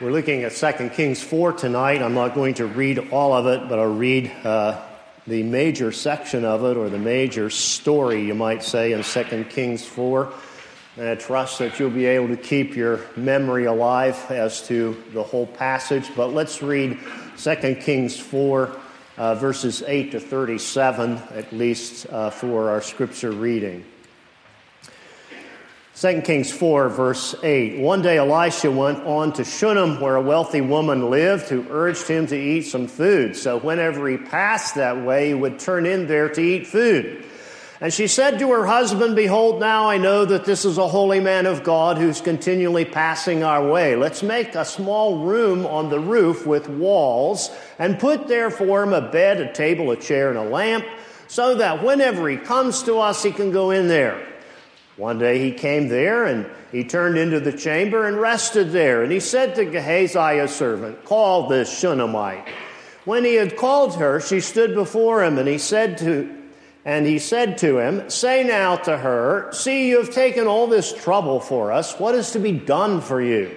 We're looking at 2 Kings 4 tonight. I'm not going to read all of it, but I'll read uh, the major section of it, or the major story, you might say, in 2 Kings 4. And I trust that you'll be able to keep your memory alive as to the whole passage. But let's read 2 Kings 4, uh, verses 8 to 37, at least uh, for our scripture reading. 2 Kings 4, verse 8. One day Elisha went on to Shunem, where a wealthy woman lived, who urged him to eat some food. So whenever he passed that way, he would turn in there to eat food. And she said to her husband, Behold, now I know that this is a holy man of God who's continually passing our way. Let's make a small room on the roof with walls, and put there for him a bed, a table, a chair, and a lamp, so that whenever he comes to us, he can go in there. One day he came there and he turned into the chamber and rested there. And he said to Gehazi, servant, Call this Shunammite. When he had called her, she stood before him, and he said to and he said to him, Say now to her, See, you have taken all this trouble for us. What is to be done for you?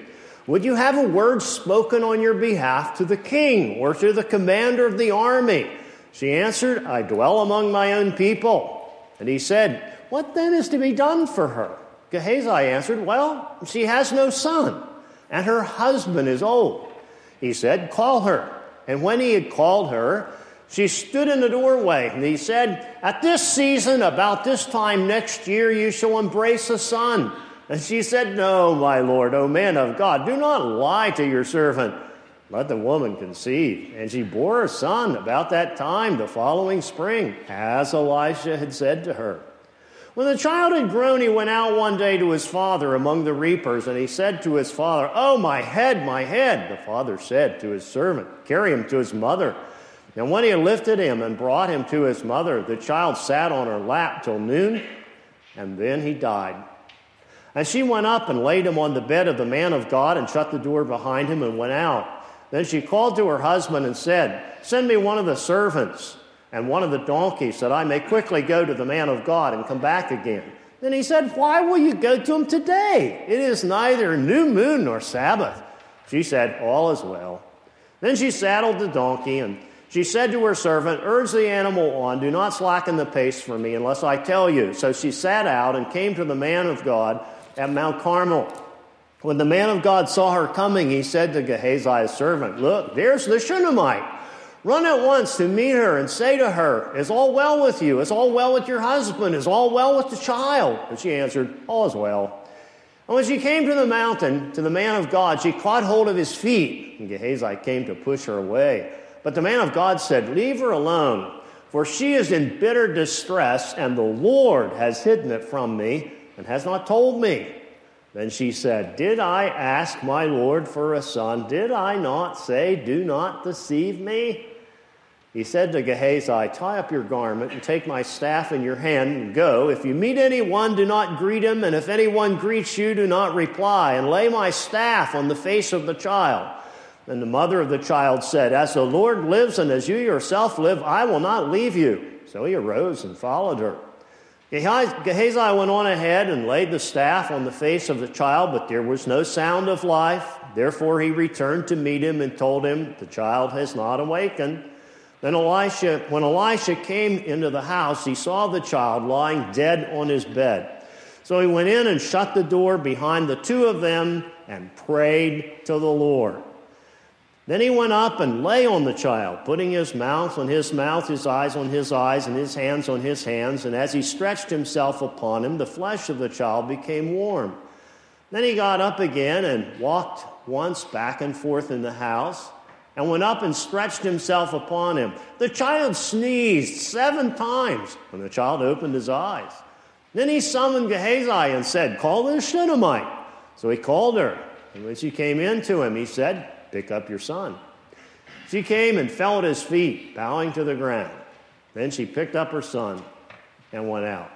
Would you have a word spoken on your behalf to the king or to the commander of the army? She answered, I dwell among my own people. And he said, what then is to be done for her? Gehazi answered, Well, she has no son, and her husband is old. He said, Call her. And when he had called her, she stood in the doorway, and he said, At this season, about this time next year, you shall embrace a son. And she said, No, my lord, O man of God, do not lie to your servant. Let the woman conceive. And she bore a son about that time, the following spring, as Elisha had said to her. When the child had grown, he went out one day to his father among the reapers, and he said to his father, Oh, my head, my head. The father said to his servant, Carry him to his mother. And when he lifted him and brought him to his mother, the child sat on her lap till noon, and then he died. And she went up and laid him on the bed of the man of God and shut the door behind him and went out. Then she called to her husband and said, Send me one of the servants and one of the donkeys that I may quickly go to the man of God and come back again. Then he said, Why will you go to him today? It is neither new moon nor Sabbath. She said, All is well. Then she saddled the donkey, and she said to her servant, Urge the animal on, do not slacken the pace for me unless I tell you. So she sat out and came to the man of God at Mount Carmel. When the man of God saw her coming, he said to Gehazi's servant, Look, there's the Shunammite Run at once to meet her and say to her, Is all well with you? Is all well with your husband? Is all well with the child? And she answered, All is well. And when she came to the mountain, to the man of God, she caught hold of his feet. And Gehazi came to push her away. But the man of God said, Leave her alone, for she is in bitter distress, and the Lord has hidden it from me and has not told me. Then she said, Did I ask my Lord for a son? Did I not say, Do not deceive me? He said to Gehazi, Tie up your garment and take my staff in your hand and go. If you meet anyone, do not greet him, and if anyone greets you, do not reply, and lay my staff on the face of the child. And the mother of the child said, As the Lord lives and as you yourself live, I will not leave you. So he arose and followed her. Gehazi went on ahead and laid the staff on the face of the child, but there was no sound of life. Therefore he returned to meet him and told him, The child has not awakened. Then Elisha, when Elisha came into the house, he saw the child lying dead on his bed. So he went in and shut the door behind the two of them and prayed to the Lord. Then he went up and lay on the child, putting his mouth on his mouth, his eyes on his eyes, and his hands on his hands. And as he stretched himself upon him, the flesh of the child became warm. Then he got up again and walked once back and forth in the house and went up and stretched himself upon him. The child sneezed seven times when the child opened his eyes. Then he summoned Gehazi and said, Call this Shunammite. So he called her. And when she came in to him, he said, Pick up your son. She came and fell at his feet, bowing to the ground. Then she picked up her son and went out.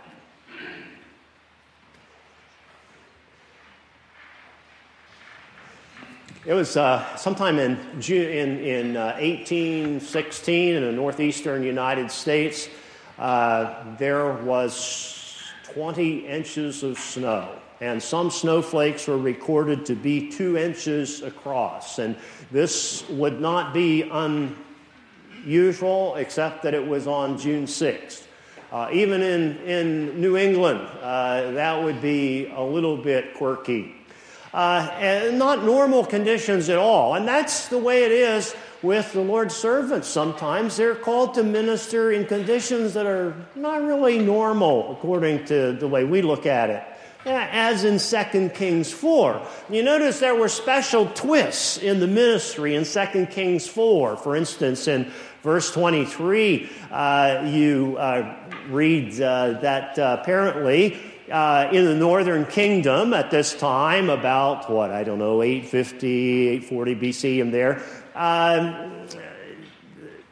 It was uh, sometime in, in, in uh, 1816 in the northeastern United States. Uh, there was 20 inches of snow. And some snowflakes were recorded to be two inches across. And this would not be unusual, except that it was on June 6th. Uh, even in, in New England, uh, that would be a little bit quirky. Uh, and not normal conditions at all. And that's the way it is with the Lord's servants. Sometimes they're called to minister in conditions that are not really normal according to the way we look at it. As in 2 Kings 4. You notice there were special twists in the ministry in 2 Kings 4. For instance, in verse 23, uh, you uh, read uh, that uh, apparently uh, in the northern kingdom at this time, about what, I don't know, 850, 840 BC, in there, um,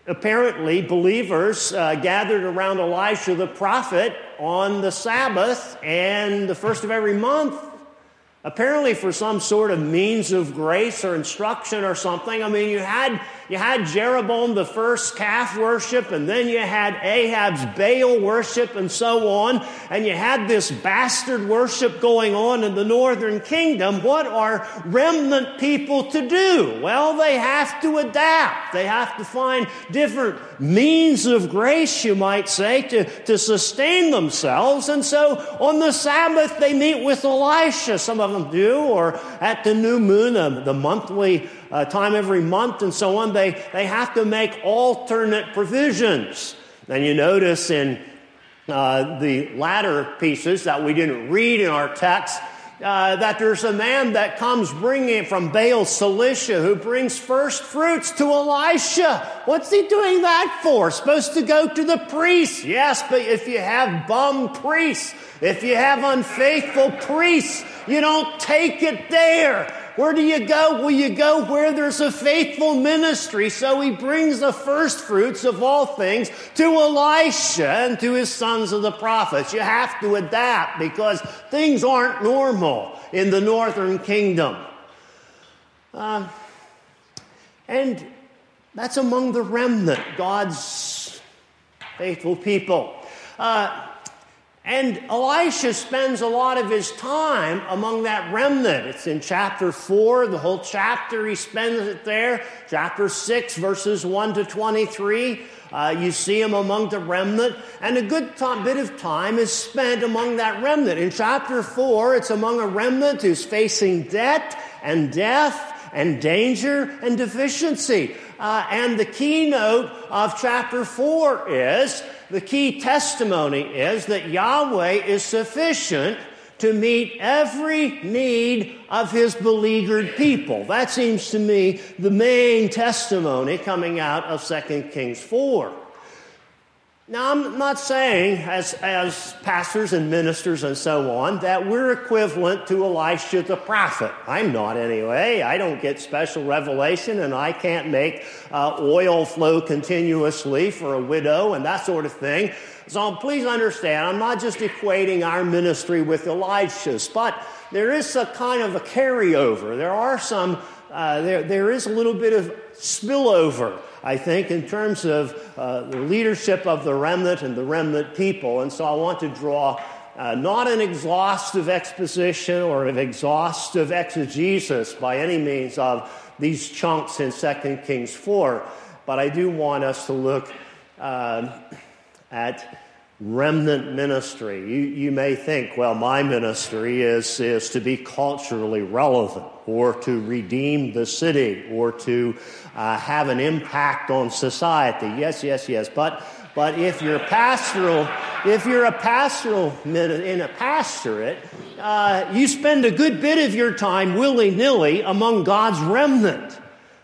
apparently believers uh, gathered around Elisha the prophet on the Sabbath and the first of every month apparently for some sort of means of grace or instruction or something. I mean, you had, you had Jeroboam the first calf worship, and then you had Ahab's Baal worship, and so on, and you had this bastard worship going on in the northern kingdom. What are remnant people to do? Well, they have to adapt. They have to find different means of grace, you might say, to, to sustain themselves. And so on the Sabbath, they meet with Elisha. Some of them do, or at the new moon, uh, the monthly uh, time every month, and so on. They, they have to make alternate provisions. And you notice in uh, the latter pieces that we didn't read in our text, uh, that there's a man that comes bringing from Baal-shalishah who brings first fruits to Elisha. What's he doing that for? Supposed to go to the priest. Yes, but if you have bum priests, if you have unfaithful priests, you don't take it there. Where do you go? Well, you go where there's a faithful ministry. So he brings the first fruits of all things to Elisha and to his sons of the prophets. You have to adapt because things aren't normal in the northern kingdom. Uh, and that's among the remnant, God's faithful people. Uh, and Elisha spends a lot of his time among that remnant. It's in chapter 4, the whole chapter, he spends it there. Chapter 6, verses 1 to 23, uh, you see him among the remnant. And a good bit of time is spent among that remnant. In chapter 4, it's among a remnant who's facing debt and death and danger and deficiency. Uh, and the keynote of chapter 4 is the key testimony is that Yahweh is sufficient to meet every need of his beleaguered people. That seems to me the main testimony coming out of 2 Kings 4. Now, I'm not saying, as, as pastors and ministers and so on, that we're equivalent to Elisha the prophet. I'm not anyway. I don't get special revelation, and I can't make uh, oil flow continuously for a widow and that sort of thing. So please understand, I'm not just equating our ministry with Elisha's, but there is a kind of a carryover. There are some, uh, there, there is a little bit of spillover I think, in terms of uh, the leadership of the remnant and the remnant people. And so I want to draw uh, not an exhaustive exposition or an exhaustive exegesis by any means of these chunks in 2 Kings 4, but I do want us to look uh, at remnant ministry. You, you may think, well, my ministry is, is to be culturally relevant or to redeem the city or to uh, have an impact on society. Yes, yes, yes. But, but if you're pastoral, if you're a pastoral in a pastorate, uh, you spend a good bit of your time willy nilly among God's remnant.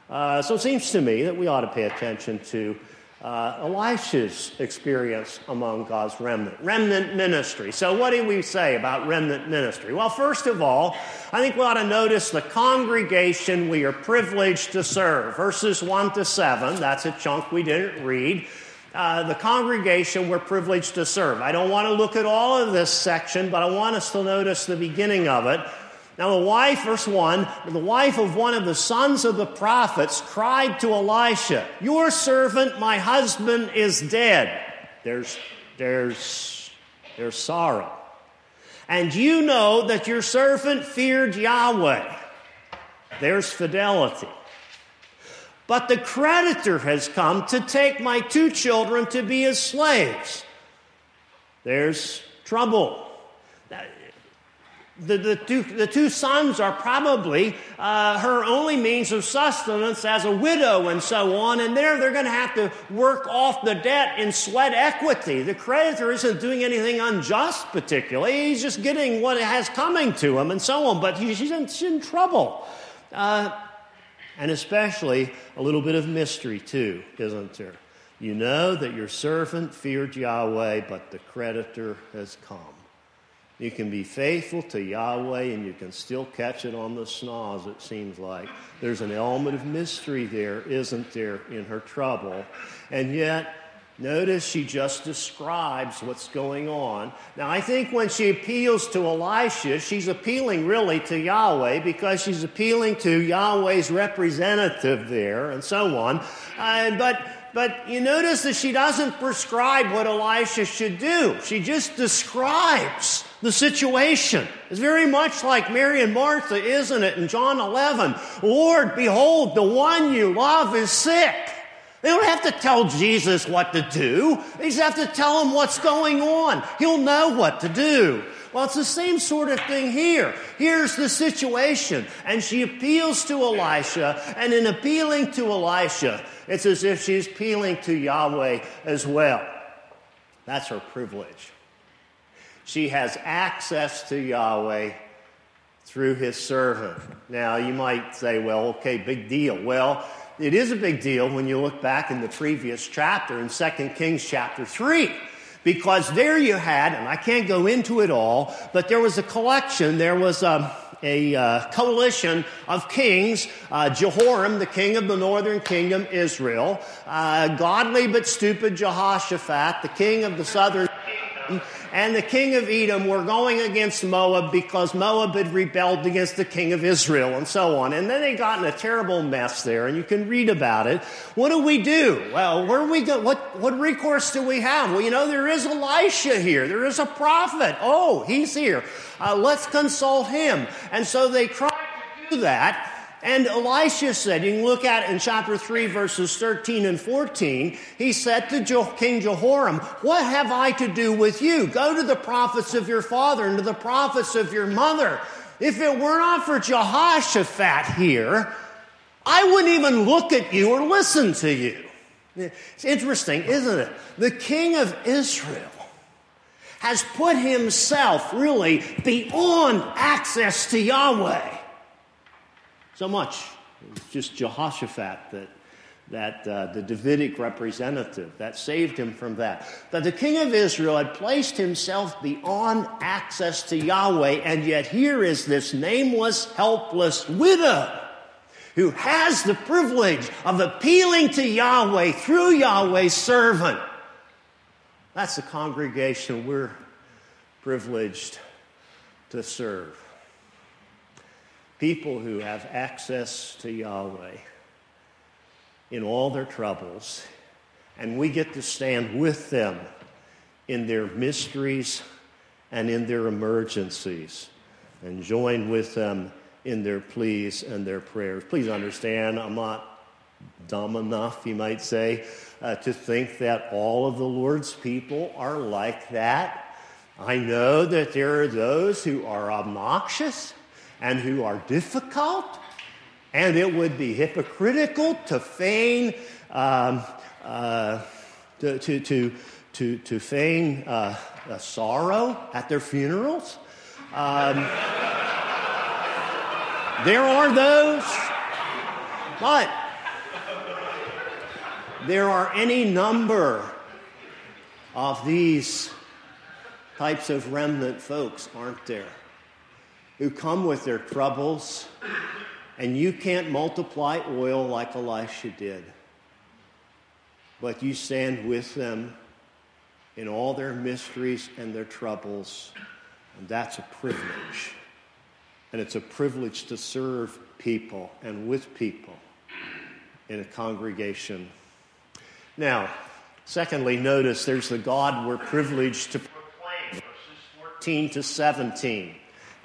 Uh, so it seems to me that we ought to pay attention to uh, Elisha's experience among God's remnant. Remnant ministry. So, what do we say about remnant ministry? Well, first of all, I think we ought to notice the congregation we are privileged to serve. Verses 1 to 7, that's a chunk we didn't read. Uh, the congregation we're privileged to serve. I don't want to look at all of this section, but I want us to notice the beginning of it. Now, the wife, verse 1, the wife of one of the sons of the prophets cried to Elisha, Your servant, my husband, is dead. There's, there's, there's sorrow. And you know that your servant feared Yahweh. There's fidelity. But the creditor has come to take my two children to be his slaves. There's trouble. The, the, two, the two sons are probably uh, her only means of sustenance as a widow and so on, and there they're going to have to work off the debt in sweat equity. The creditor isn't doing anything unjust, particularly. He's just getting what has coming to him and so on, but she's in, she's in trouble. Uh, and especially a little bit of mystery, too, isn't there? You know that your servant feared Yahweh, but the creditor has come. You can be faithful to Yahweh and you can still catch it on the snaz, it seems like. There's an element of mystery there, isn't there, in her trouble. And yet, Notice she just describes what's going on. Now, I think when she appeals to Elisha, she's appealing really to Yahweh because she's appealing to Yahweh's representative there and so on. Uh, but, but you notice that she doesn't prescribe what Elisha should do, she just describes the situation. It's very much like Mary and Martha, isn't it, in John 11? Lord, behold, the one you love is sick. They don't have to tell Jesus what to do. They just have to tell him what's going on. He'll know what to do. Well, it's the same sort of thing here. Here's the situation. And she appeals to Elisha, and in appealing to Elisha, it's as if she's appealing to Yahweh as well. That's her privilege. She has access to Yahweh through his servant. Now, you might say, well, okay, big deal. Well, it is a big deal when you look back in the previous chapter in 2 Kings chapter 3. Because there you had, and I can't go into it all, but there was a collection, there was a, a uh, coalition of kings uh, Jehoram, the king of the northern kingdom, Israel, uh, godly but stupid Jehoshaphat, the king of the southern kingdom, and the king of Edom were going against Moab because Moab had rebelled against the king of Israel and so on. And then they got in a terrible mess there, and you can read about it. What do we do? Well, where do we go? What, what recourse do we have? Well, you know, there is Elisha here. There is a prophet. Oh, he's here. Uh, let's consult him. And so they tried to do that. And Elisha said, you can look at it in chapter 3, verses 13 and 14. He said to King Jehoram, What have I to do with you? Go to the prophets of your father and to the prophets of your mother. If it were not for Jehoshaphat here, I wouldn't even look at you or listen to you. It's interesting, isn't it? The king of Israel has put himself really beyond access to Yahweh so much. Just Jehoshaphat that, that uh, the Davidic representative, that saved him from that. That the king of Israel had placed himself beyond access to Yahweh, and yet here is this nameless, helpless widow who has the privilege of appealing to Yahweh through Yahweh's servant. That's the congregation we're privileged to serve people who have access to Yahweh in all their troubles, and we get to stand with them in their mysteries and in their emergencies and join with them in their pleas and their prayers. Please understand, I'm not dumb enough, you might say, uh, to think that all of the Lord's people are like that. I know that there are those who are obnoxious and who are difficult, and it would be hypocritical to feign um, uh, to, to, to, to, to feign uh, sorrow at their funerals. Um, there are those, but there are any number of these types of remnant folks, aren't there? Who come with their troubles, and you can't multiply oil like Elisha did. But you stand with them in all their mysteries and their troubles, and that's a privilege. And it's a privilege to serve people and with people in a congregation. Now, secondly, notice there's the God we're privileged to proclaim, verses 14 to 17,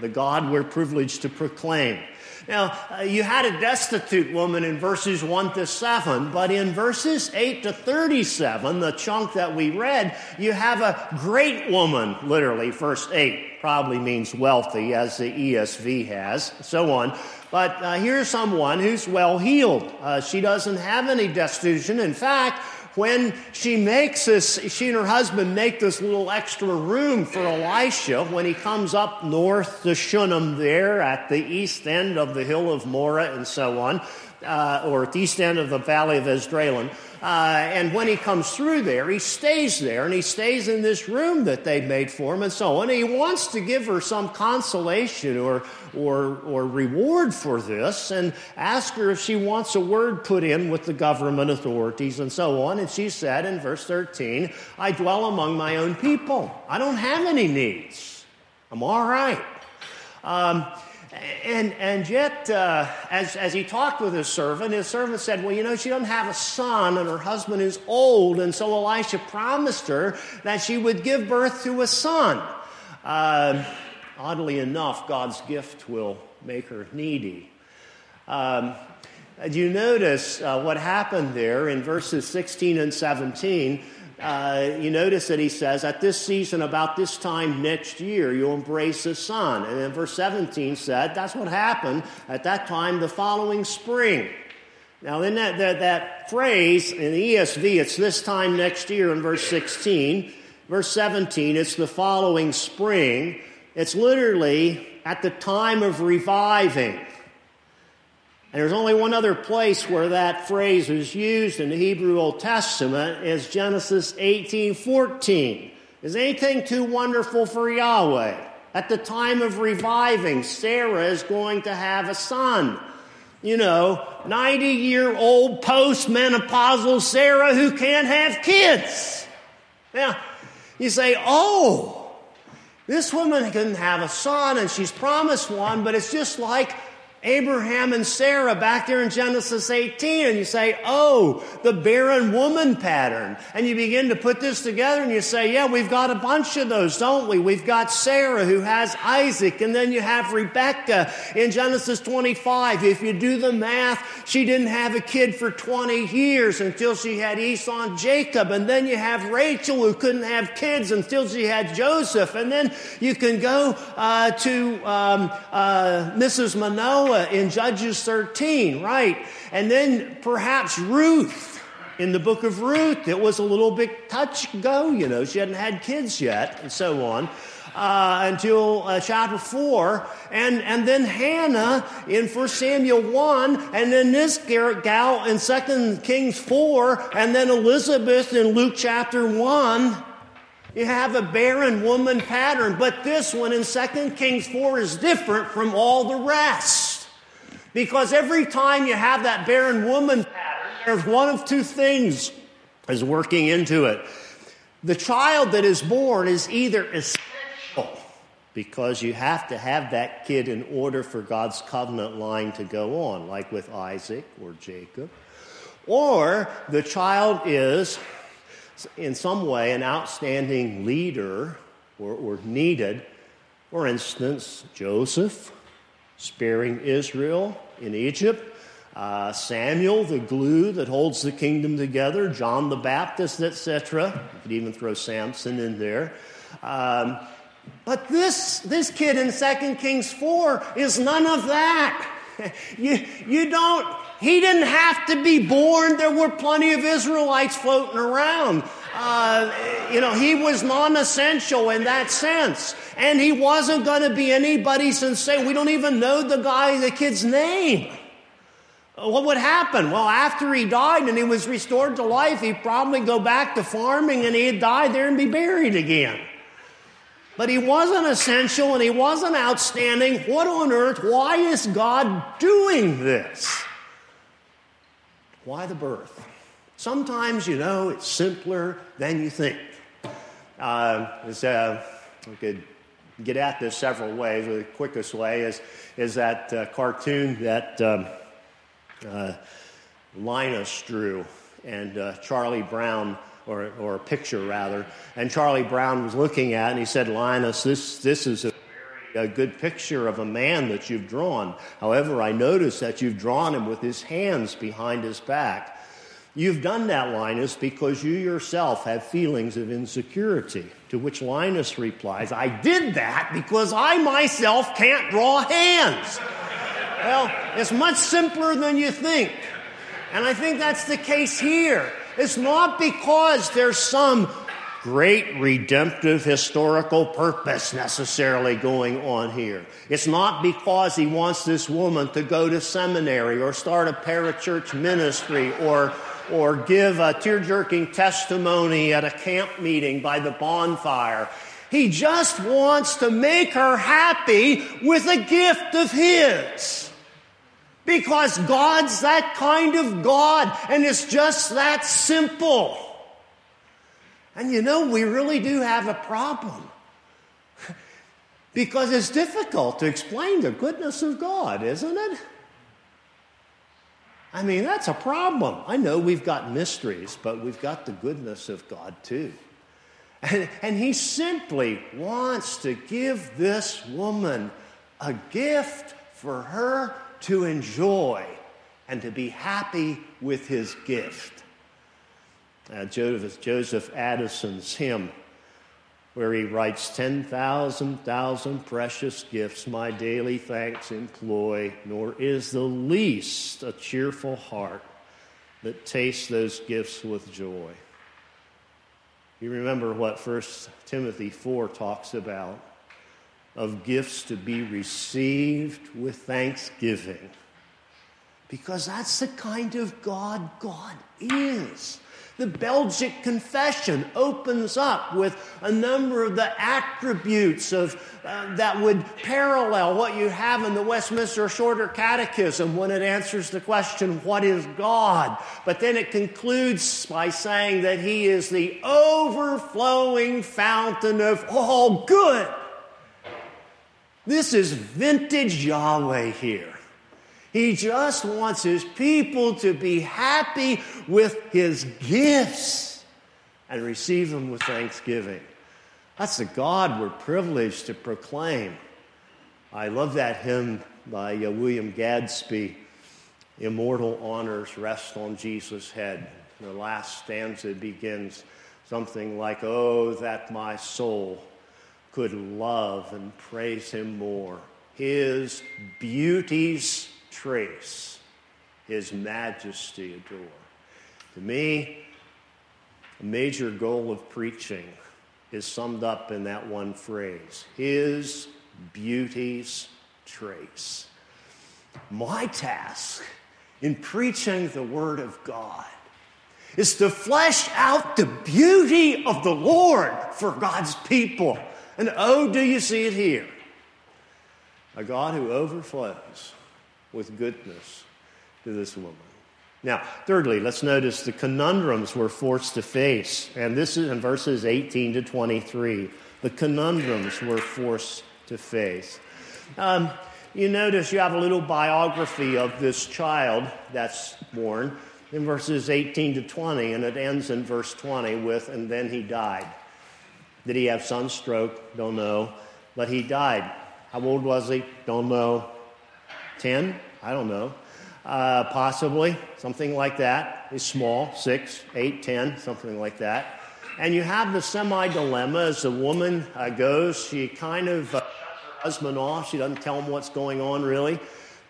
the God we're privileged to proclaim. Now, uh, you had a destitute woman in verses 1 to 7, but in verses 8 to 37, the chunk that we read, you have a great woman, literally, verse 8 probably means wealthy, as the ESV has, so on. But uh, here's someone who's well heeled. Uh, she doesn't have any destitution. In fact, when she makes this, she and her husband make this little extra room for Elisha when he comes up north to Shunem there at the east end of the hill of Moreh and so on, uh, or at the east end of the valley of Esdraelon. Uh, and when he comes through there, he stays there and he stays in this room that they made for him and so on. And he wants to give her some consolation or, or, or reward for this and ask her if she wants a word put in with the government authorities and so on. And she said in verse 13, I dwell among my own people. I don't have any needs. I'm all right. Um, and, and yet, uh, as, as he talked with his servant, his servant said, Well, you know, she doesn't have a son, and her husband is old. And so Elisha promised her that she would give birth to a son. Uh, oddly enough, God's gift will make her needy. Um, you notice uh, what happened there in verses 16 and 17? Uh, you notice that he says, At this season, about this time next year, you'll embrace a son. And then verse 17 said, That's what happened at that time the following spring. Now, in that, that, that phrase in the ESV, it's this time next year in verse 16. Verse 17, it's the following spring. It's literally at the time of reviving. And there's only one other place where that phrase is used in the Hebrew Old Testament is Genesis 18:14. Is anything too wonderful for Yahweh? At the time of reviving, Sarah is going to have a son. You know, 90 year old postmenopausal Sarah who can't have kids. Now, you say, oh, this woman can have a son and she's promised one, but it's just like Abraham and Sarah back there in Genesis 18, and you say, oh, the barren woman pattern. And you begin to put this together and you say, yeah, we've got a bunch of those, don't we? We've got Sarah who has Isaac, and then you have Rebecca in Genesis 25. If you do the math, she didn't have a kid for 20 years until she had Esau and Jacob. And then you have Rachel who couldn't have kids until she had Joseph. And then you can go uh, to um, uh, Mrs. Manoah in Judges 13, right? And then perhaps Ruth in the book of Ruth. It was a little bit touch go, you know, she hadn't had kids yet, and so on. Uh, until uh, chapter 4, and, and then Hannah in 1 Samuel 1, and then this gal in 2 Kings 4, and then Elizabeth in Luke chapter 1. You have a barren woman pattern, but this one in 2 Kings 4 is different from all the rest. Because every time you have that barren woman pattern, there's one of two things is working into it. The child that is born is either essential because you have to have that kid in order for God's covenant line to go on, like with Isaac or Jacob, or the child is in some way an outstanding leader or, or needed. For instance, Joseph sparing Israel in Egypt. Uh, Samuel, the glue that holds the kingdom together, John the Baptist, etc. You could even throw Samson in there. Um, but this, this kid in 2 Kings 4 is none of that. You, you don't, he didn't have to be born. There were plenty of Israelites floating around. Uh, you know, he was non essential in that sense. And he wasn't going to be anybody sincere. We don't even know the guy, the kid's name. What would happen? Well, after he died and he was restored to life, he'd probably go back to farming and he'd die there and be buried again. But he wasn't essential and he wasn't outstanding. What on earth? Why is God doing this? Why the birth? Sometimes, you know, it's simpler than you think. Uh, uh, we could get at this several ways. The quickest way is, is that uh, cartoon that um, uh, Linus drew, and uh, Charlie Brown or, or a picture rather. And Charlie Brown was looking at and he said, Linus, this, this is a a good picture of a man that you've drawn. However, I notice that you've drawn him with his hands behind his back. You've done that, Linus, because you yourself have feelings of insecurity. To which Linus replies, I did that because I myself can't draw hands. well, it's much simpler than you think. And I think that's the case here. It's not because there's some great redemptive historical purpose necessarily going on here. It's not because he wants this woman to go to seminary or start a parachurch ministry or or give a tear jerking testimony at a camp meeting by the bonfire. He just wants to make her happy with a gift of His. Because God's that kind of God, and it's just that simple. And you know, we really do have a problem. because it's difficult to explain the goodness of God, isn't it? I mean, that's a problem. I know we've got mysteries, but we've got the goodness of God too. And, and he simply wants to give this woman a gift for her to enjoy and to be happy with his gift. Uh, Joseph, Joseph Addison's hymn where he writes, 10,000 thousand precious gifts my daily thanks employ, nor is the least a cheerful heart that tastes those gifts with joy. You remember what First Timothy 4 talks about of gifts to be received with thanksgiving. Because that's the kind of God God is. The Belgic Confession opens up with a number of the attributes of, uh, that would parallel what you have in the Westminster Shorter Catechism when it answers the question, What is God? But then it concludes by saying that He is the overflowing fountain of all good. This is vintage Yahweh here. He just wants his people to be happy with his gifts and receive them with thanksgiving. That's the God we're privileged to proclaim. I love that hymn by uh, William Gadsby Immortal honors rest on Jesus' head. The last stanza begins something like, Oh, that my soul could love and praise him more. His beauties trace his majesty adore. To me, a major goal of preaching is summed up in that one phrase His beauties trace. My task in preaching the Word of God is to flesh out the beauty of the Lord for God's people. And oh, do you see it here? A God who overflows with goodness to this woman. Now, thirdly, let's notice the conundrums we're forced to face. And this is in verses 18 to 23. The conundrums we're forced to face. Um, you notice you have a little biography of this child that's born in verses 18 to 20, and it ends in verse 20 with, and then he died. Did he have sunstroke? Don't know. But he died. How old was he? Don't know. 10? I don't know. Uh, possibly, something like that. Small, six, eight, ten, something like that. And you have the semi dilemma as the woman uh, goes. She kind of uh, her husband off. She doesn't tell him what's going on, really.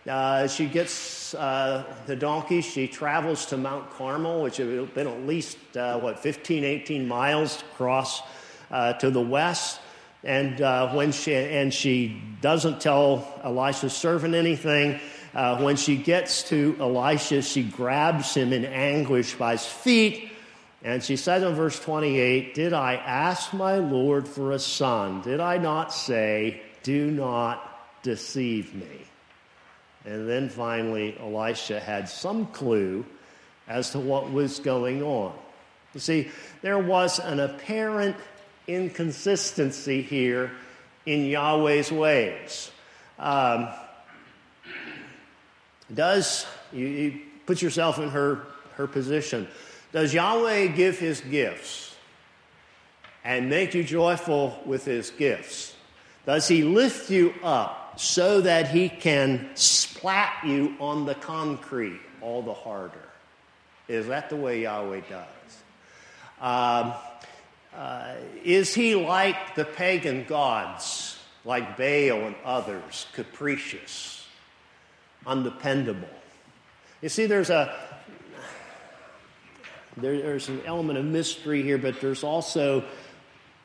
Uh, she gets uh, the donkey. She travels to Mount Carmel, which has been at least, uh, what, 15, 18 miles across uh, to the west. And uh, when she and she doesn't tell Elisha's servant anything. Uh, when she gets to Elisha, she grabs him in anguish by his feet, and she says in verse 28, "Did I ask my Lord for a son? Did I not say, do not deceive me?" And then finally, Elisha had some clue as to what was going on. You see, there was an apparent inconsistency here in Yahweh's ways. Um, does, you, you put yourself in her, her position, Does Yahweh give his gifts and make you joyful with his gifts? Does he lift you up so that he can splat you on the concrete all the harder? Is that the way Yahweh does? Um, uh, is he like the pagan gods, like Baal and others, capricious, undependable? You see, there's a there, there's an element of mystery here, but there's also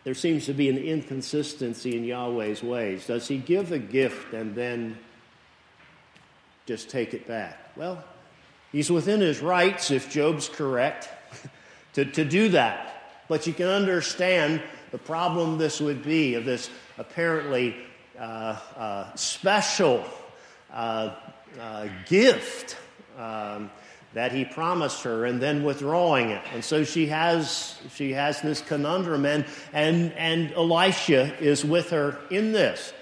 there seems to be an inconsistency in Yahweh's ways. Does he give a gift and then just take it back? Well, he's within his rights, if Job's correct, to, to do that. But you can understand the problem this would be of this apparently uh, uh, special uh, uh gift um, that he promised her and then withdrawing it. And so she has, she has this conundrum, and, and, and Elisha is with her in this.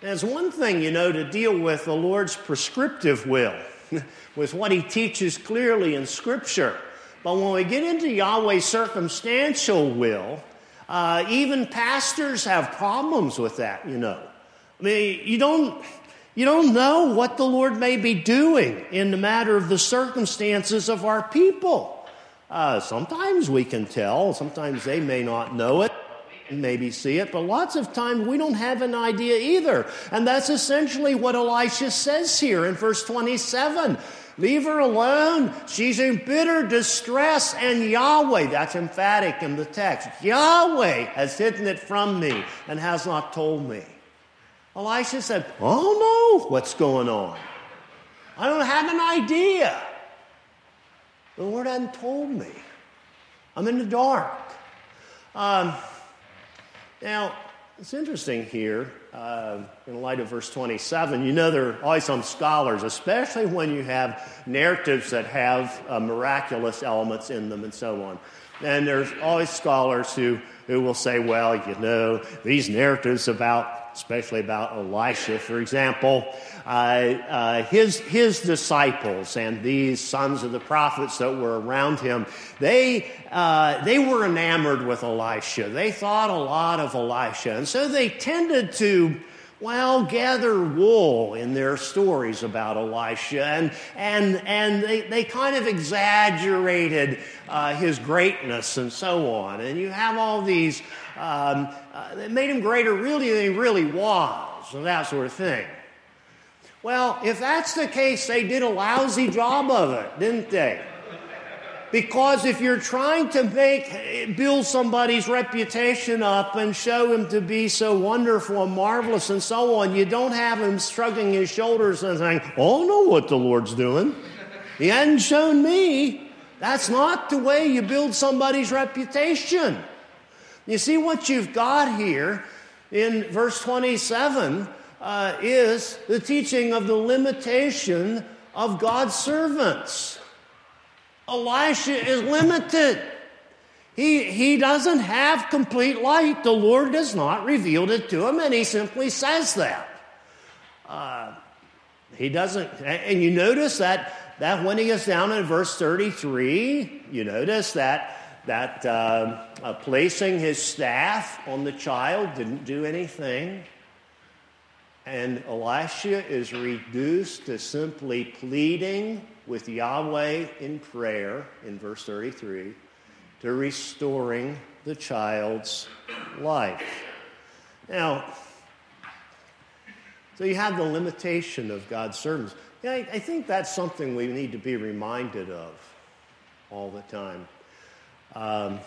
There's one thing, you know, to deal with the Lord's prescriptive will, with what he teaches clearly in Scripture. But when we get into Yahweh's circumstantial will, uh, even pastors have problems with that, you know. I mean, you don't, you don't know what the Lord may be doing in the matter of the circumstances of our people. Uh, sometimes we can tell, sometimes they may not know it, maybe see it, but lots of times we don't have an idea either. And that's essentially what Elisha says here in verse 27. Leave her alone. She's in bitter distress, and Yahweh, that's emphatic in the text, Yahweh has hidden it from me and has not told me. Elisha said, Oh no, what's going on? I don't have an idea. The Lord hadn't told me. I'm in the dark. Um, now, it's interesting here uh, in light of verse 27, you know there are always some scholars, especially when you have narratives that have uh, miraculous elements in them and so on. And there's always scholars who, who will say, well, you know, these narratives about especially about Elisha, for example, uh, uh, his, his disciples and these sons of the prophets that were around him, they, uh, they were enamored with Elisha. They thought a lot of Elisha. And so they tended to, well, gather wool in their stories about Elisha. And, and, and they, they kind of exaggerated uh, his greatness and so on. And you have all these um, uh, that made him greater really than he really was, and that sort of thing. Well, if that's the case, they did a lousy job of it, didn't they? Because if you're trying to make, build somebody's reputation up and show him to be so wonderful and marvelous and so on, you don't have him shrugging his shoulders and saying, Oh, I know what the Lord's doing. He hadn't shown me. That's not the way you build somebody's reputation. You see, what you've got here in verse 27 uh, is the teaching of the limitation of God's servants. Elisha is limited. He, he doesn't have complete light. The Lord has not revealed it to him, and he simply says that. Uh, he doesn't, and you notice that, that when he gets down in verse 33, you notice that that uh, uh, placing his staff on the child didn't do anything. And Elisha is reduced to simply pleading with Yahweh in prayer in verse 33 to restoring the child's life. Now, so you have the limitation of God's servants. Yeah, I, I think that's something we need to be reminded of all the time. Um,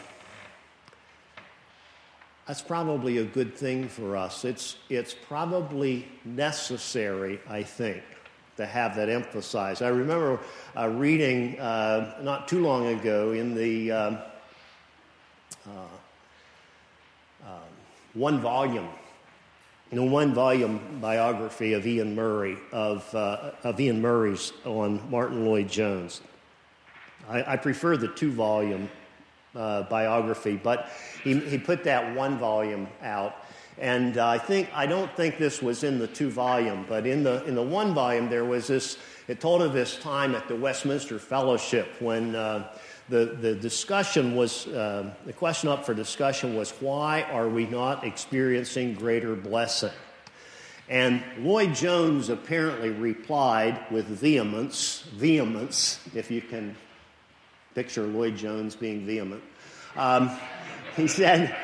that's probably a good thing for us. It's, it's probably necessary, I think, to have that emphasized. I remember uh, reading uh, not too long ago in the um, uh, um, one volume, in a one volume biography of Iain Murray, of, uh, of Iain Murray's on Martyn Lloyd-Jones. I, I prefer the two volume uh, biography, but he, he put that one volume out. And uh, I think I don't think this was in the two volume, but in the in the one volume there was this. It told of this time at the Westminster Fellowship when uh, the the discussion was uh, the question up for discussion was why are we not experiencing greater blessing? And Lloyd Jones apparently replied with vehemence, vehemence, if you can picture Lloyd Jones being vehement. Um, he said,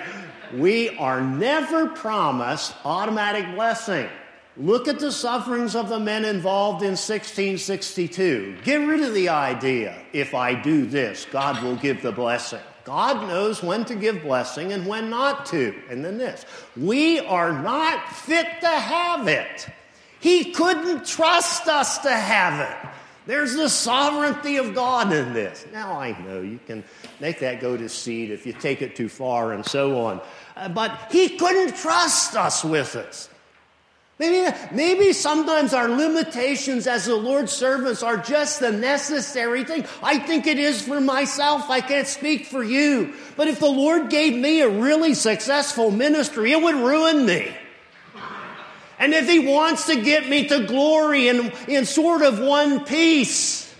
We are never promised automatic blessing. Look at the sufferings of the men involved in 1662. Get rid of the idea if I do this, God will give the blessing. God knows when to give blessing and when not to. And then this we are not fit to have it. He couldn't trust us to have it. There's the sovereignty of God in this. Now, I know you can make that go to seed if you take it too far and so on. Uh, but He couldn't trust us with it. Maybe, maybe sometimes our limitations as the Lord's servants are just the necessary thing. I think it is for myself. I can't speak for you. But if the Lord gave me a really successful ministry, it would ruin me. And if He wants to get me to glory in, in sort of one piece,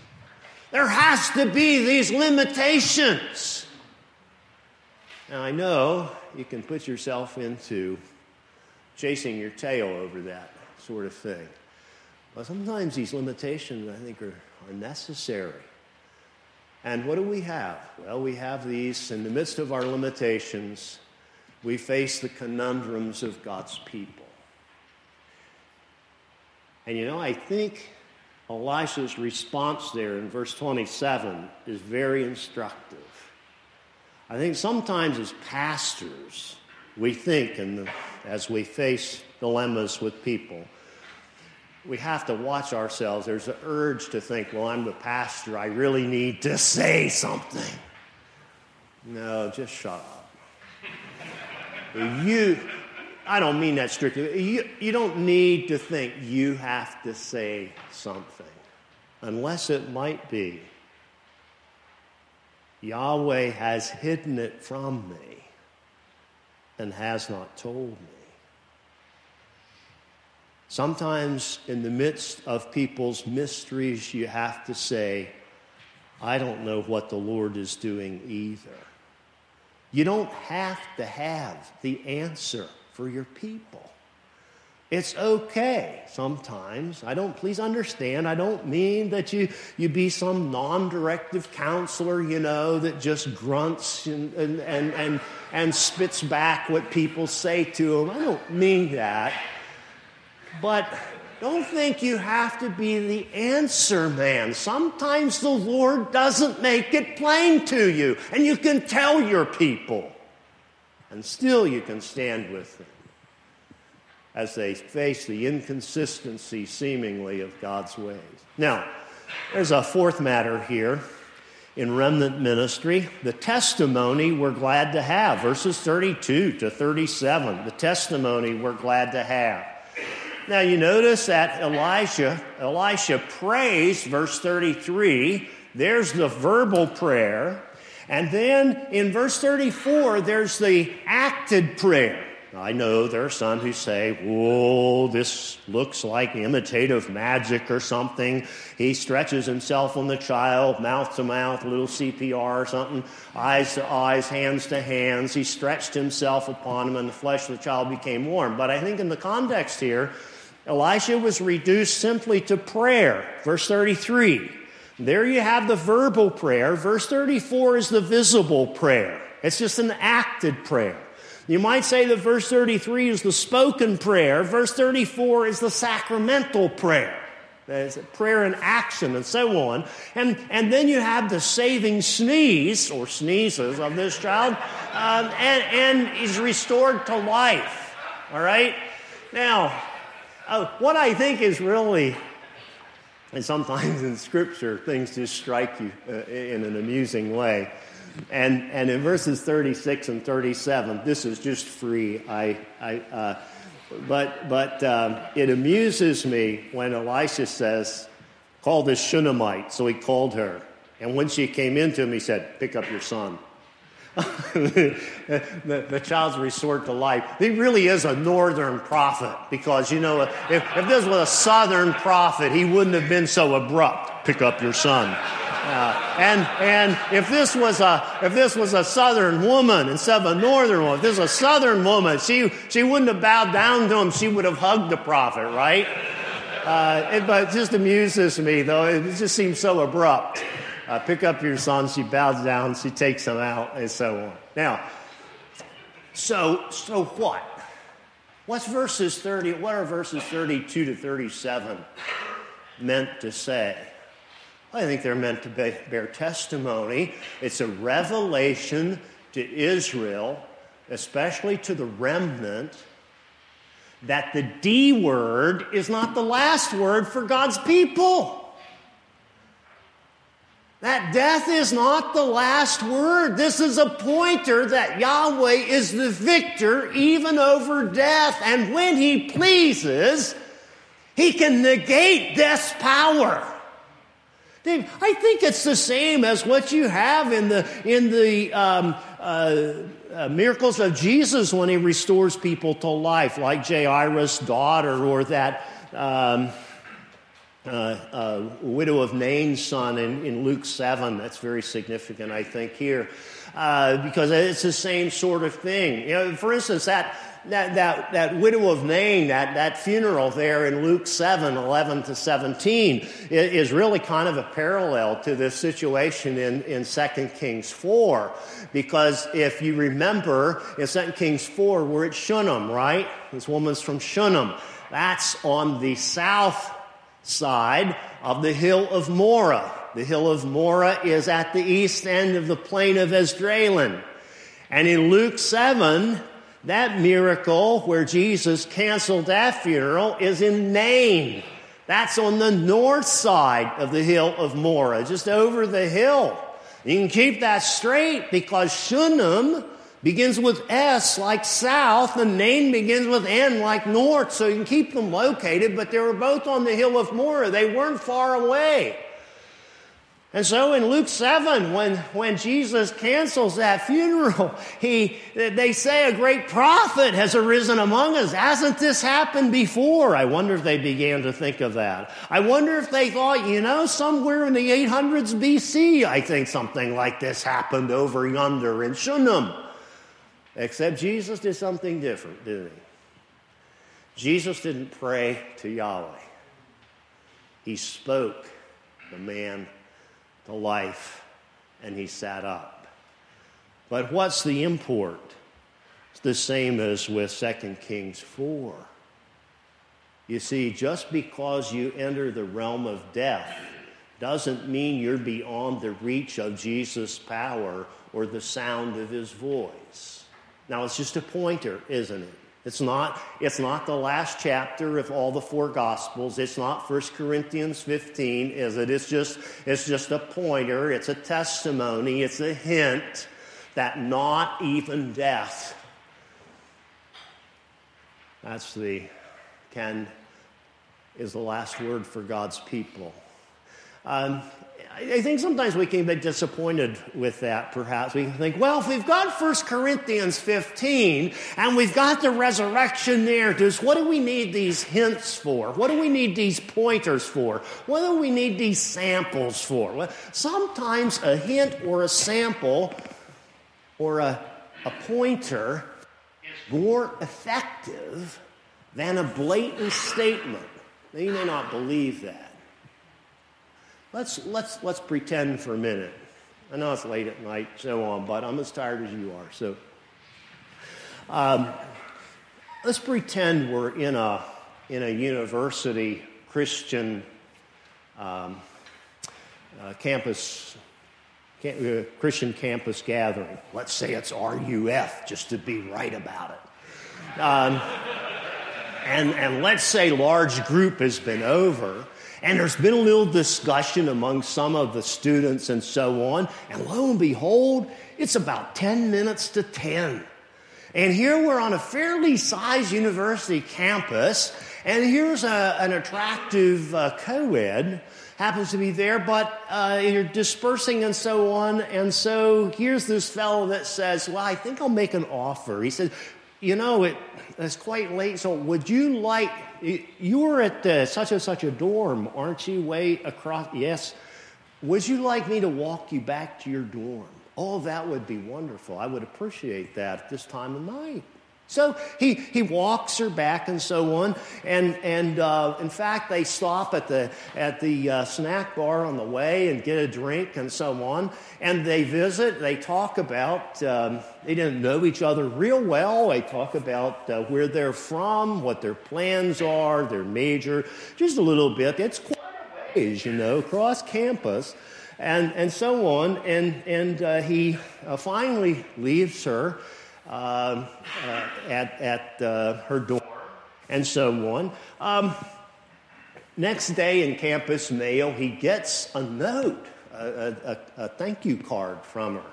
there has to be these limitations. Now, I know you can put yourself into chasing your tail over that sort of thing. But sometimes these limitations, I think, are, are necessary. And what do we have? Well, we have these in the midst of our limitations, we face the conundrums of God's people. And you know, I think Elisha's response there in verse 27 is very instructive. I think sometimes as pastors, we think, and as we face dilemmas with people, we have to watch ourselves. There's an urge to think, well, I'm the pastor. I really need to say something. No, just shut up. You, I don't mean that strictly. You, you don't need to think you have to say something, unless it might be Yahweh has hidden it from me and has not told me. Sometimes, in the midst of people's mysteries, you have to say, I don't know what the Lord is doing either. You don't have to have the answer for your people. It's okay sometimes. I don't, please understand, I don't mean that you, you be some non directive counselor, you know, that just grunts and, and, and, and, and spits back what people say to him. I don't mean that. But don't think you have to be the answer man. Sometimes the Lord doesn't make it plain to you, and you can tell your people, and still you can stand with them as they face the inconsistency, seemingly, of God's ways. Now, there's a fourth matter here in remnant ministry the testimony we're glad to have, verses 32 to 37. The testimony we're glad to have. Now, you notice that Elisha, Elisha prays, verse 33. There's the verbal prayer. And then in verse 34, there's the acted prayer. I know there are some who say, whoa, this looks like imitative magic or something. He stretches himself on the child, mouth to mouth, little CPR or something, eyes to eyes, hands to hands. He stretched himself upon him, and the flesh of the child became warm. But I think in the context here, Elisha was reduced simply to prayer. Verse 33. There you have the verbal prayer. Verse 34 is the visible prayer. It's just an acted prayer. You might say that verse 33 is the spoken prayer, verse 34 is the sacramental prayer. There's prayer in action and so on. And, and then you have the saving sneeze or sneezes of this child, um, and, and is restored to life. All right? Now, uh, what I think is really, and sometimes in Scripture, things just strike you uh, in an amusing way. And, and in verses 36 and 37, this is just free. I, I, uh, but but um, it amuses me when Elisha says, call this Shunammite. So he called her. And when she came into him, he said, pick up your son. The, the, child's restored to life. He really is a northern prophet because, you know, if, if this was a southern prophet, he wouldn't have been so abrupt. Pick up your son. Uh, and and if this was a if this was a southern woman instead of a northern one, if this was a southern woman, she she wouldn't have bowed down to him. She would have hugged the prophet, right? Uh, it, but it just amuses me though. It just seems so abrupt uh, pick up your son. She bows down, she takes him out, and so on. Now, so so what? What's verses 30? What are verses 32 to 37 meant to say? I think they're meant to bear testimony. It's a revelation to Israel, especially to the remnant, that the D word is not the last word for God's people. That death is not the last word. This is a pointer that Yahweh is the victor even over death. And when he pleases, he can negate death's power. I think it's the same as what you have in the, in the um, uh, uh, miracles of Jesus when he restores people to life, like Jairus' daughter or that. Um, uh, uh, widow of Nain's son in, in, Luke 7. That's very significant, I think, here, uh, because it's the same sort of thing. You know, for instance, that, that, that, that widow of Nain, that, that funeral there in Luke 7, 11 to 17, is really kind of a parallel to this situation in, in 2 Kings 4. Because if you remember, in 2 Kings 4, we're at Shunem, right? This woman's from Shunem. That's on the south side of the hill of Moreh. The hill of Moreh is at the east end of the plain of Esdraelon. And in Luke 7, that miracle where Jesus canceled that funeral is in Nain. That's on the north side of the hill of Moreh, just over the hill. You can keep that straight because Shunem begins with S like south, the name begins with N like north, so you can keep them located, but they were both on the hill of Moreh. They weren't far away. And so in Luke 7, when, when Jesus cancels that funeral, he, they say a great prophet has arisen among us. Hasn't this happened before? I wonder if they began to think of that. I wonder if they thought, you know, somewhere in the 800s BC, I think something like this happened over yonder in Shunem. Except Jesus did something different, didn't he? Jesus didn't pray to Yahweh. He spoke the man to life and he sat up. But what's the import? It's the same as with 2 Kings 4. You see, just because you enter the realm of death doesn't mean you're beyond the reach of Jesus' power or the sound of his voice. Now, it's just a pointer, isn't it? It's not, it's not the last chapter of all the four Gospels. It's not 1 Corinthians 15, is it? It's just, it's just a pointer. It's a testimony. It's a hint that not even death. That's the, can, is the last word for God's people. Um, I think sometimes we can be disappointed with that, perhaps. We can think, well, if we've got 1 Corinthians 15 and we've got the resurrection narratives, what do we need these hints for? What do we need these pointers for? What do we need these samples for? Well, sometimes a hint or a sample or a, a pointer is more effective than a blatant statement. Now, you may not believe that. Let's, let's, let's pretend for a minute. I know it's late at night, so on, but I'm as tired as you are. So um, let's pretend we're in a, in a university Christian um, uh, campus, uh, Christian campus gathering. Let's say it's RUF, just to be right about it. Um, and, and let's say large group has been over and there's been a little discussion among some of the students and so on. And lo and behold, it's about 10 minutes to 10. And here we're on a fairly sized university campus, and here's a, an attractive uh, co ed happens to be there, but uh, you're dispersing and so on. And so here's this fellow that says, Well, I think I'll make an offer. He says, You know, it, it's quite late, so would you like, you were at uh, such and such a dorm, aren't you? Way across, yes. Would you like me to walk you back to your dorm? Oh, that would be wonderful. I would appreciate that at this time of night. So he, he walks her back and so on. And, and uh, in fact, they stop at the, at the uh, snack bar on the way and get a drink and so on. And they visit, they talk about, um, they didn't know each other real well. They talk about uh, where they're from, what their plans are, their major, just a little bit. It's quite a ways, you know, across campus and, and so on. And, and uh, he uh, finally leaves her uh, uh at, at uh, her door and so on. Um, next day in campus mail, he gets a note, a, a, a, thank you card from her.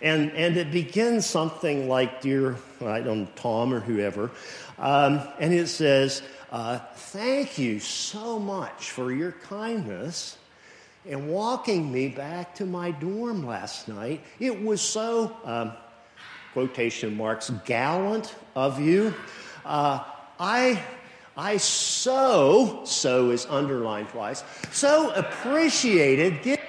And, and it begins something like, Dear, I don't know, Tom or whoever. Um, and it says, uh, Thank you so much for your kindness and walking me back to my dorm last night. It was so, um, quotation marks, gallant of you. Uh, I, I so, so is underlined twice, so appreciated getting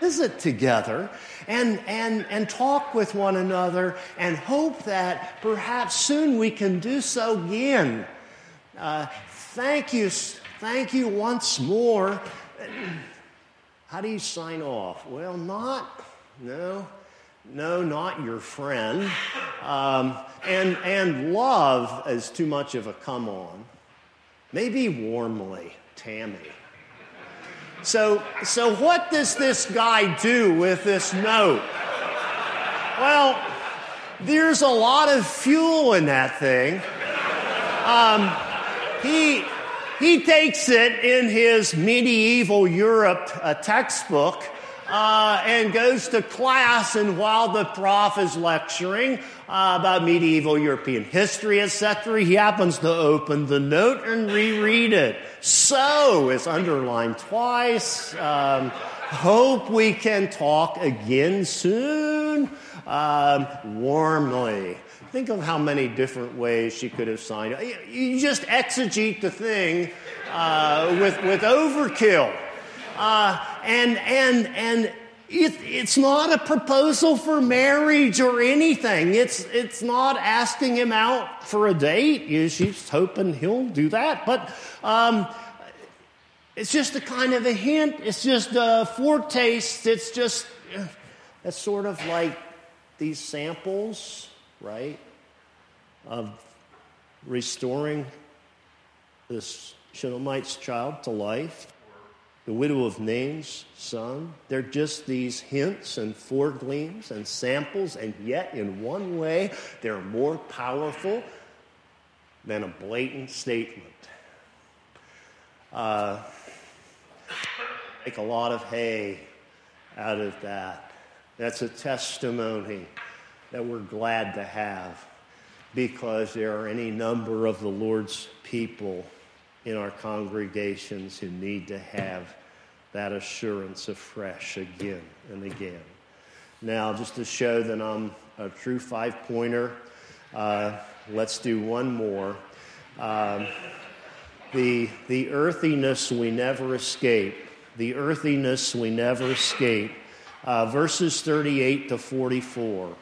visit together and, and, and talk with one another and hope that perhaps soon we can do so again. Uh, thank you, thank you once more. How do you sign off? Well, not, no, no, not your friend. Um, and, and love is too much of a come on. Maybe warmly, Tammy. So, so what does this guy do with this note? Well, there's a lot of fuel in that thing. Um, he, he takes it in his medieval Europe uh, textbook uh, and goes to class. And while the prof is lecturing uh, about medieval European history, etc., he happens to open the note and reread it. So is underlined twice. Um, hope we can talk again soon. Um, warmly. Think of how many different ways she could have signed. You just exegete the thing uh, with, with overkill. Uh, and and, and it, it's not a proposal for marriage or anything. It's, it's not asking him out for a date. She's hoping he'll do that. But um, it's just a kind of a hint. It's just a foretaste. It's just, it's sort of like these samples, right? of restoring this Shunammite's child to life, the widow of Nain's son. They're just these hints and foregleams and samples, and yet, in one way, they're more powerful than a blatant statement. Uh, make a lot of hay out of that. That's a testimony that we're glad to have because there are any number of the Lord's people in our congregations who need to have that assurance afresh again and again. Now, just to show that I'm a true five pointer, uh, let's do one more. Um, the, the earthiness we never escape. The earthiness we never escape. Uh, verses 38 to 44.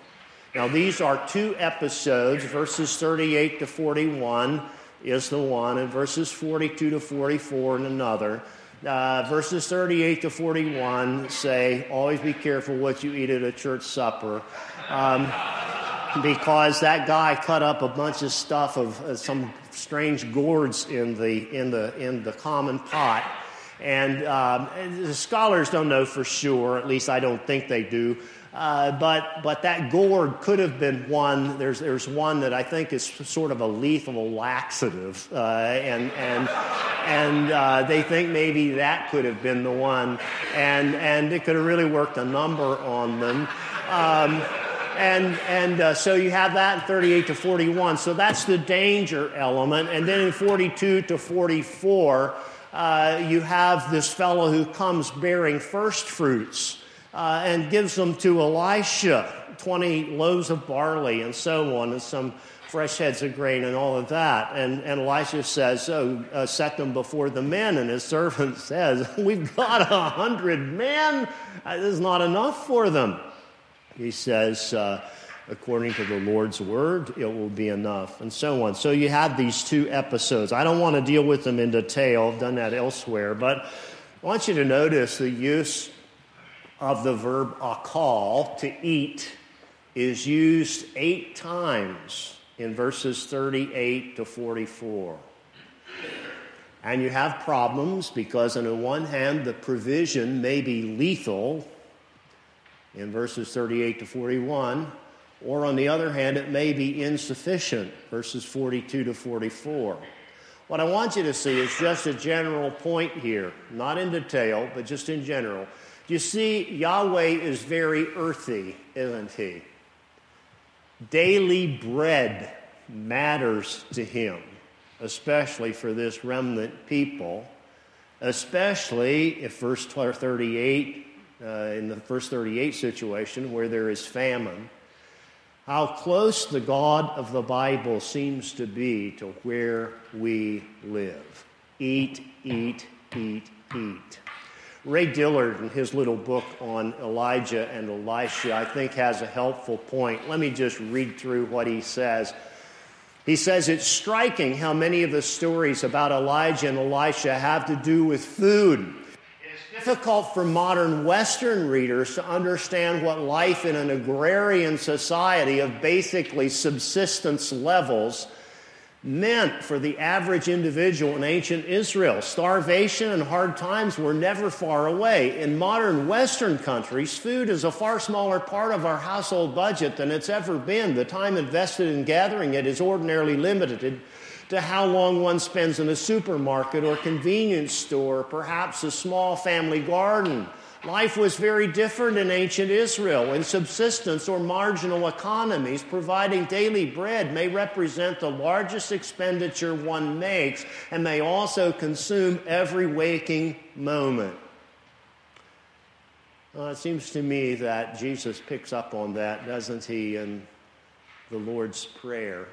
Now, these are two episodes. Verses 38 to 41 is the one, and verses 42 to 44 in another. Uh, verses 38 to 41 say, Always be careful what you eat at a church supper. Um, because that guy cut up a bunch of stuff of uh, some strange gourds in the, in the, in the common pot. And um, the scholars don't know for sure, at least I don't think they do, uh, but, but that gourd could have been one. There's, there's one that I think is sort of a lethal laxative. Uh, and and, and uh, they think maybe that could have been the one. And, and it could have really worked a number on them. Um, and and uh, so you have that in 38 to 41. So that's the danger element. And then in 42 to 44, uh, you have this fellow who comes bearing first fruits uh, and gives them to Elisha 20 loaves of barley and so on, and some fresh heads of grain and all of that. And, and Elisha says, Oh, uh, set them before the men. And his servant says, We've got a hundred men. Uh, this is not enough for them. He says, uh, according to the Lord's word, it will be enough, and so on. So you have these two episodes. I don't want to deal with them in detail, I've done that elsewhere, but I want you to notice the use of the verb akal, to eat, is used eight times in verses 38 to 44. And you have problems because, on the one hand, the provision may be lethal in verses 38 to 41, or on the other hand, it may be insufficient, verses 42 to 44. What I want you to see is just a general point here, not in detail, but just in general. You see, Yahweh is very earthy, isn't he? Daily bread matters to him, especially for this remnant people, especially if verse 38 uh, in the first 38 situation where there is famine, how close the God of the Bible seems to be to where we live. Eat, eat, eat, eat. Ray Dillard, in his little book on Elijah and Elisha, I think has a helpful point. Let me just read through what he says. He says it's striking how many of the stories about Elijah and Elisha have to do with food It's difficult for modern Western readers to understand what life in an agrarian society of basically subsistence levels meant for the average individual in ancient Israel. Starvation and hard times were never far away. In modern Western countries, food is a far smaller part of our household budget than it's ever been. The time invested in gathering it is ordinarily limited to how long one spends in a supermarket or convenience store, perhaps a small family garden. Life was very different in ancient Israel. In subsistence or marginal economies, providing daily bread may represent the largest expenditure one makes and may also consume every waking moment. Well, it seems to me that Jesus picks up on that, doesn't he, in the Lord's Prayer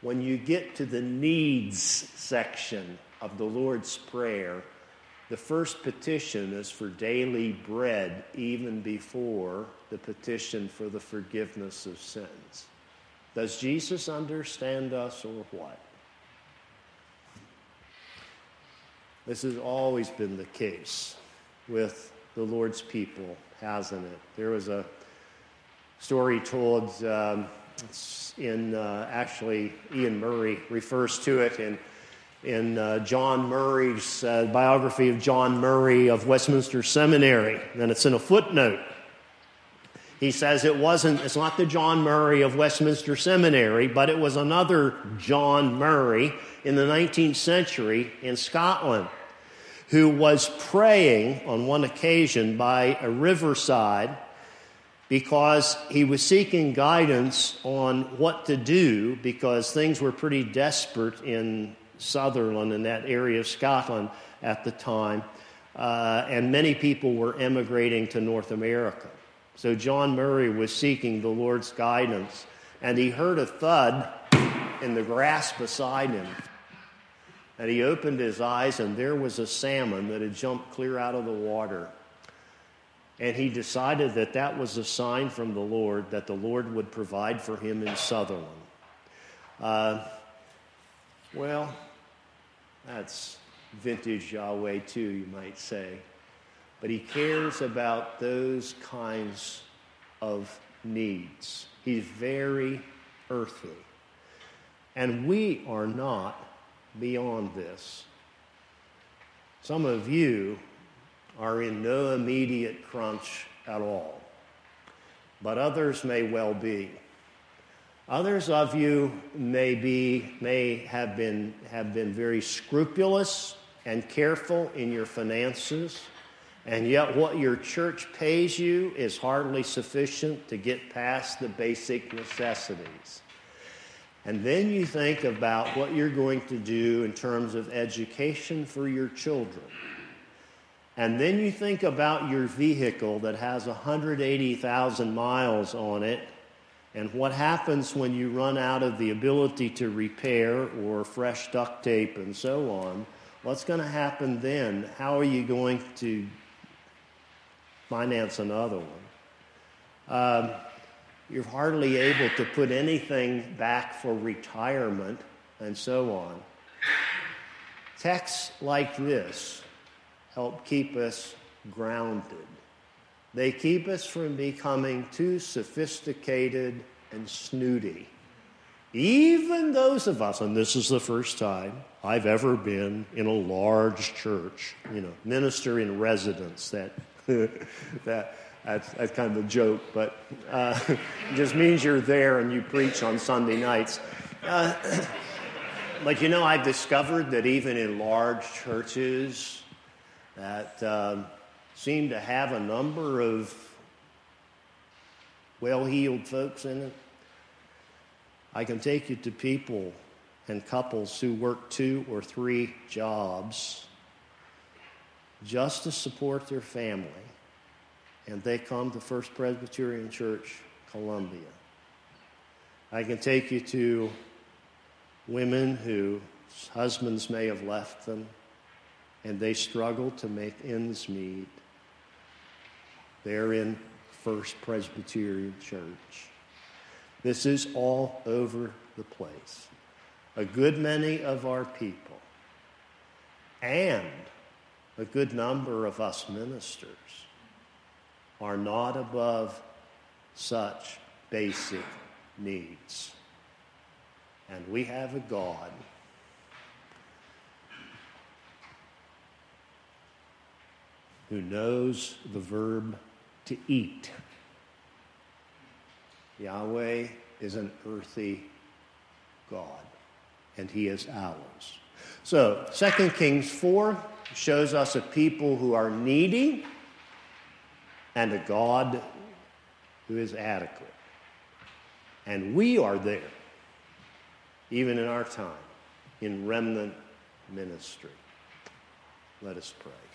when you get to the needs section of the Lord's Prayer, the first petition is for daily bread, even before the petition for the forgiveness of sins. Does Jesus understand us or what? This has always been the case with the Lord's people, hasn't it? There was a story told. Um, in uh, actually, Iain Murray refers to it in, in uh, John Murray's uh, biography of John Murray of Westminster Seminary, and it's in a footnote. He says it wasn't, it's not the John Murray of Westminster Seminary, but it was another John Murray in the 19th century in Scotland who was praying on one occasion by a riverside because he was seeking guidance on what to do because things were pretty desperate in Sutherland and that area of Scotland at the time. Uh, and many people were emigrating to North America. So John Murray was seeking the Lord's guidance, and he heard a thud in the grass beside him. And he opened his eyes, and there was a salmon that had jumped clear out of the water. And he decided that that was a sign from the Lord that the Lord would provide for him in Sutherland. Uh, well, that's vintage Yahweh, too, you might say. But he cares about those kinds of needs. He's very earthly. And we are not beyond this. Some of you are in no immediate crunch at all, but others may well be. Others of you may be may have been have been very scrupulous and careful in your finances And yet, what your church pays you is hardly sufficient to get past the basic necessities. And then you think about what you're going to do in terms of education for your children. And then you think about your vehicle that has 180,000 miles on it and what happens when you run out of the ability to repair or fresh duct tape and so on. What's going to happen then? How are you going to finance another one? Um, you're hardly able to put anything back for retirement and so on. Texts like this help keep us grounded. They keep us from becoming too sophisticated and snooty. Even those of us, and this is the first time I've ever been in a large church, you know, minister in residence, that, that that's, that's kind of a joke, but uh, just means you're there and you preach on Sunday nights. Uh, but you know, I've discovered that even in large churches that um, seem to have a number of well heeled folks in it, I can take you to people and couples who work two or three jobs just to support their family and they come to First Presbyterian Church, Columbia. I can take you to women whose husbands may have left them and they struggle to make ends meet. They're in First Presbyterian Church. This is all over the place. A good many of our people and a good number of us ministers are not above such basic needs. And we have a God who knows the verb to eat. Yahweh is an earthy God, and he is ours. So, 2 Kings 4 shows us a people who are needy and a God who is adequate. And we are there, even in our time, in remnant ministry. Let us pray.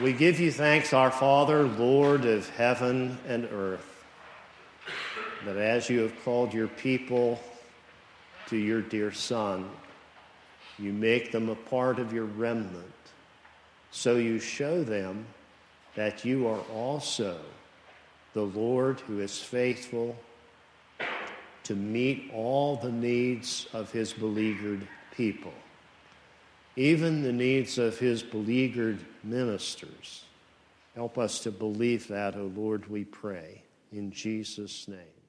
We give you thanks, our Father, Lord of heaven and earth, that as you have called your people to your dear Son, you make them a part of your remnant. So you show them that you are also the Lord who is faithful to meet all the needs of his beleaguered people, even the needs of his beleaguered ministers. Help us to believe that, O oh Lord, we pray. In Jesus' name.